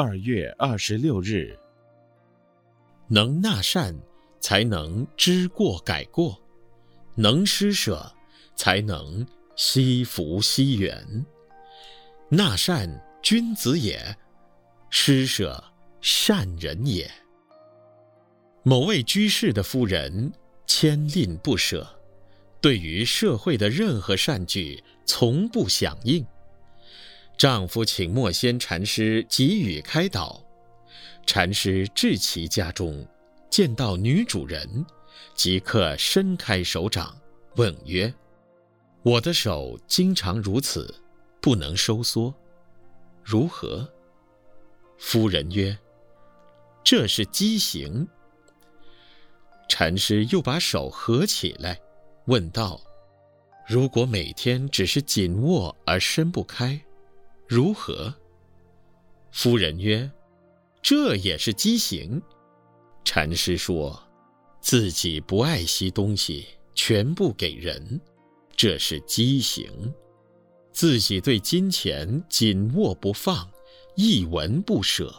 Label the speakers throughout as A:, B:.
A: 二月二十六日，能纳善，才能知过改过；能施舍，才能惜福惜缘。纳善，君子也；施舍，善人也。某位居士的夫人千吝不舍，对于社会的任何善举，从不响应。丈夫请墨仙禅师给予开导，禅师至其家中，见到女主人，即刻伸开手掌，问曰：“我的手经常如此，不能收缩，如何？”夫人曰：“这是畸形。”禅师又把手合起来，问道：“如果每天只是紧握而伸不开？”如何？夫人曰：“这也是畸形。”禅师说：“自己不爱惜东西，全部给人，这是畸形；自己对金钱紧握不放，一文不舍，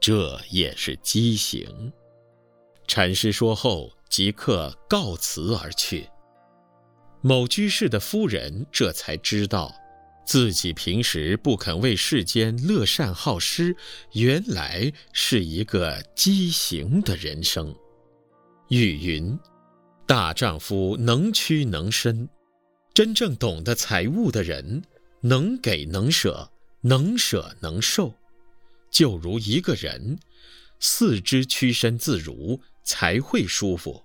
A: 这也是畸形。”禅师说后，即刻告辞而去。某居士的夫人这才知道。自己平时不肯为世间乐善好施，原来是一个畸形的人生。语云：“大丈夫能屈能伸，真正懂得财物的人，能给能舍，能舍能受。就如一个人，四肢屈伸自如，才会舒服。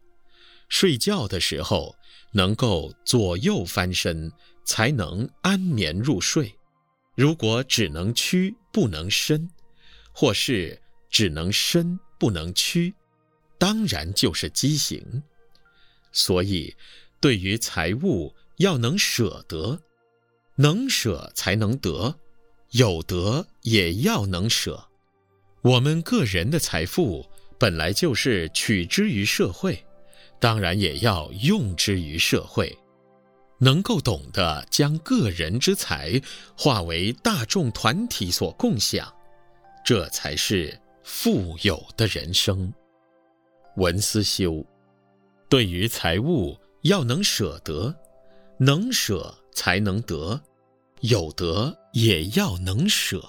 A: 睡觉的时候，能够左右翻身。”才能安眠入睡。如果只能屈不能伸，或是只能伸不能屈，当然就是畸形。所以，对于财物要能舍得，能舍才能得，有得也要能舍。我们个人的财富本来就是取之于社会，当然也要用之于社会。能够懂得将个人之财化为大众团体所共享，这才是富有的人生。文思修，对于财物要能舍得，能舍才能得，有得也要能舍。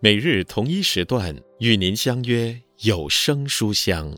A: 每日同一时段与您相约有声书香。